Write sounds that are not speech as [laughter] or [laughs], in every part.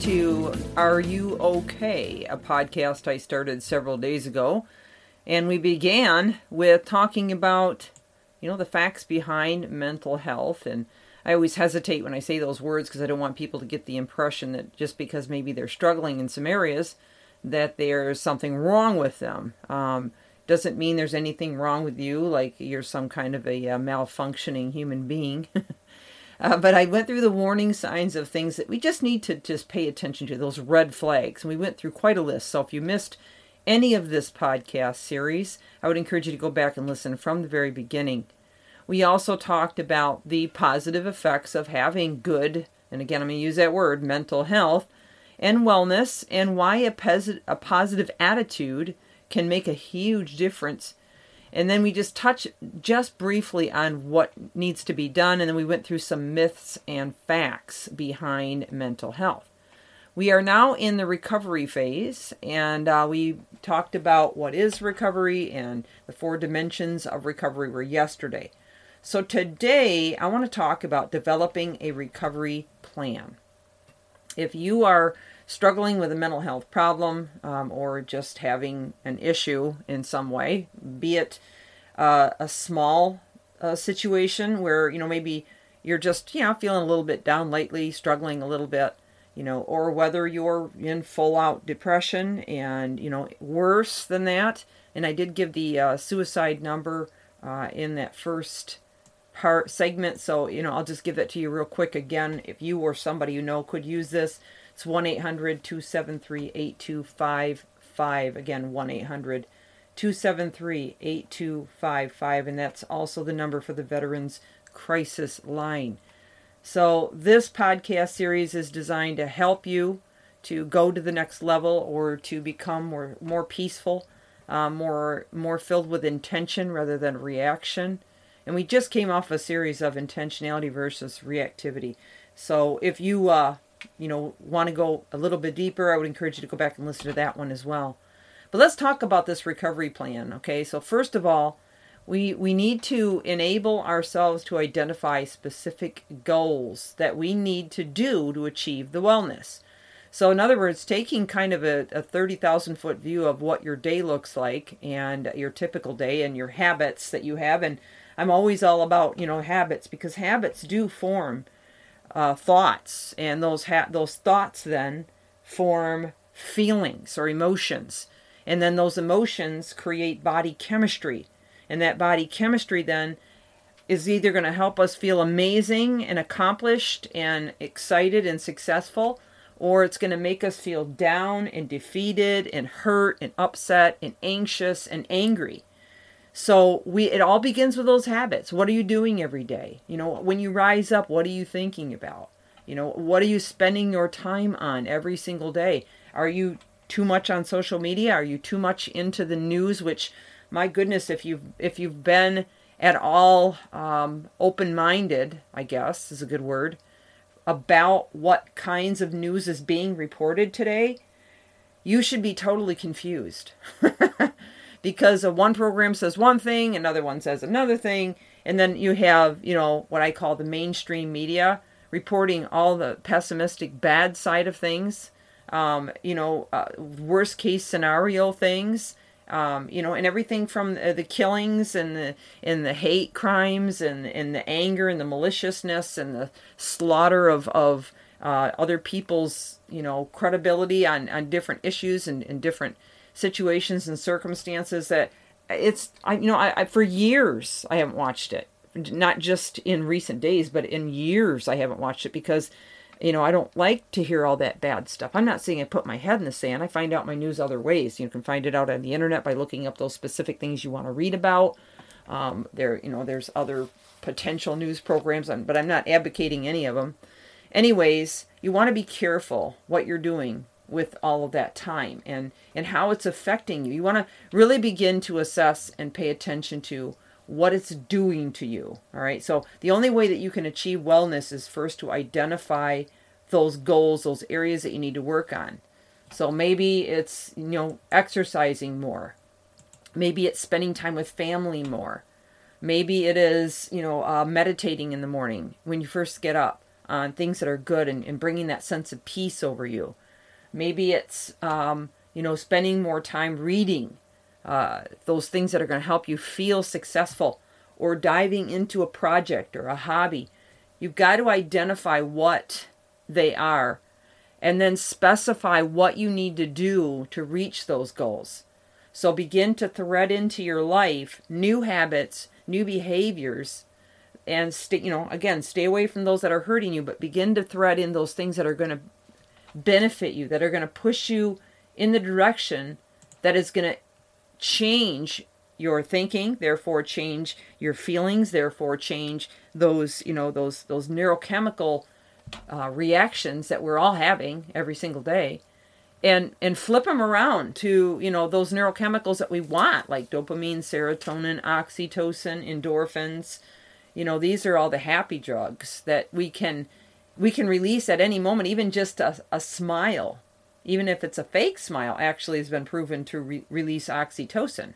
to Are You Okay? A podcast I started several days ago. And we began with talking about, you know, the facts behind mental health. And I always hesitate when I say those words because I don't want people to get the impression that just because maybe they're struggling in some areas, that there's something wrong with them. Um, doesn't mean there's anything wrong with you, like you're some kind of a uh, malfunctioning human being. [laughs] Uh, but I went through the warning signs of things that we just need to just pay attention to, those red flags. And we went through quite a list. So if you missed any of this podcast series, I would encourage you to go back and listen from the very beginning. We also talked about the positive effects of having good, and again, I'm going to use that word, mental health and wellness, and why a, pos- a positive attitude can make a huge difference and then we just touch just briefly on what needs to be done, and then we went through some myths and facts behind mental health. We are now in the recovery phase, and uh, we talked about what is recovery and the four dimensions of recovery were yesterday. So today, I want to talk about developing a recovery plan. If you are struggling with a mental health problem um, or just having an issue in some way, be it uh, a small uh, situation where, you know, maybe you're just, you know, feeling a little bit down lately, struggling a little bit, you know, or whether you're in full out depression and, you know, worse than that. And I did give the uh, suicide number uh, in that first part segment. So, you know, I'll just give that to you real quick again. If you or somebody you know could use this, it's 1 800 273 8255. Again, 1 800 273 8255. And that's also the number for the Veterans Crisis Line. So, this podcast series is designed to help you to go to the next level or to become more, more peaceful, uh, more, more filled with intention rather than reaction. And we just came off a series of intentionality versus reactivity. So, if you uh, you know, want to go a little bit deeper, I would encourage you to go back and listen to that one as well. But let's talk about this recovery plan, okay? So first of all, we we need to enable ourselves to identify specific goals that we need to do to achieve the wellness. So in other words, taking kind of a, a 30,000 foot view of what your day looks like and your typical day and your habits that you have and I'm always all about, you know, habits because habits do form uh, thoughts, and those ha- those thoughts then form feelings or emotions, and then those emotions create body chemistry, and that body chemistry then is either going to help us feel amazing and accomplished and excited and successful, or it's going to make us feel down and defeated and hurt and upset and anxious and angry. So we it all begins with those habits. What are you doing every day? You know, when you rise up, what are you thinking about? You know, what are you spending your time on every single day? Are you too much on social media? Are you too much into the news which my goodness, if you've if you've been at all um, open-minded, I guess is a good word, about what kinds of news is being reported today, you should be totally confused. [laughs] because one program says one thing, another one says another thing, and then you have, you know, what I call the mainstream media reporting all the pessimistic bad side of things, um, you know, uh, worst case scenario things. Um, you know, and everything from the, the, killings and the and the hate crimes and and the anger and the maliciousness and the slaughter of of uh, other people's you know credibility on on different issues and, and different situations and circumstances that it's I you know I, I, for years I haven't watched it. Not just in recent days but in years I haven't watched it because you know I don't like to hear all that bad stuff. I'm not saying I put my head in the sand. I find out my news other ways. You can find it out on the internet by looking up those specific things you want to read about. Um, there you know there's other potential news programs on but I'm not advocating any of them anyways you want to be careful what you're doing with all of that time and and how it's affecting you. You want to really begin to assess and pay attention to what it's doing to you. All right. So the only way that you can achieve wellness is first to identify those goals, those areas that you need to work on. So maybe it's, you know, exercising more. Maybe it's spending time with family more. Maybe it is, you know, uh, meditating in the morning when you first get up on things that are good and, and bringing that sense of peace over you. Maybe it's, um, you know, spending more time reading uh, those things that are going to help you feel successful or diving into a project or a hobby. You've got to identify what they are and then specify what you need to do to reach those goals. So begin to thread into your life new habits, new behaviors, and stay, you know, again, stay away from those that are hurting you, but begin to thread in those things that are going to benefit you, that are going to push you in the direction that is going to change your thinking, therefore change your feelings, therefore change those, you know, those those neurochemical uh, reactions that we're all having every single day. And and flip them around to you know those neurochemicals that we want like dopamine serotonin oxytocin endorphins. You know these are all the happy drugs that we can we can release at any moment even just a, a smile even if it's a fake smile actually has been proven to re- release oxytocin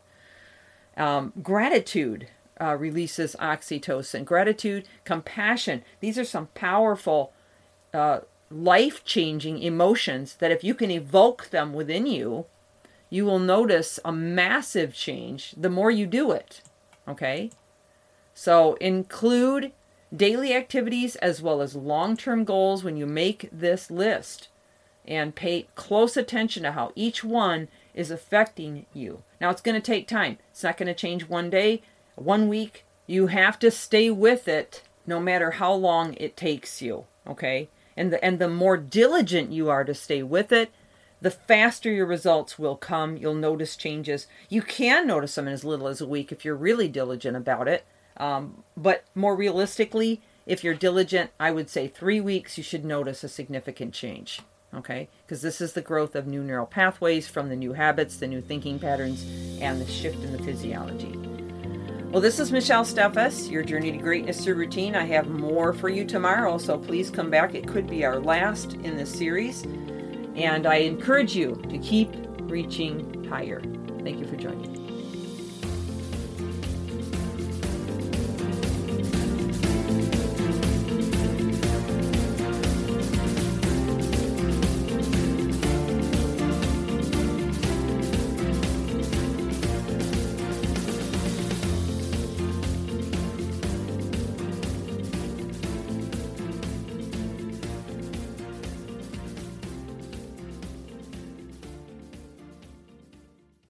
um, gratitude uh, releases oxytocin gratitude compassion these are some powerful uh, life changing emotions that if you can evoke them within you, you will notice a massive change the more you do it. Okay? So include daily activities as well as long term goals when you make this list and pay close attention to how each one is affecting you. Now, it's going to take time. It's not going to change one day, one week. You have to stay with it no matter how long it takes you. Okay? and the, and the more diligent you are to stay with it, the faster your results will come. You'll notice changes. You can notice them in as little as a week if you're really diligent about it. Um, but more realistically, if you're diligent, I would say three weeks, you should notice a significant change. Okay? Because this is the growth of new neural pathways from the new habits, the new thinking patterns, and the shift in the physiology. Well, this is Michelle Steffes, your journey to greatness through routine. I have more for you tomorrow, so please come back. It could be our last in this series. And I encourage you to keep reaching higher. Thank you for joining.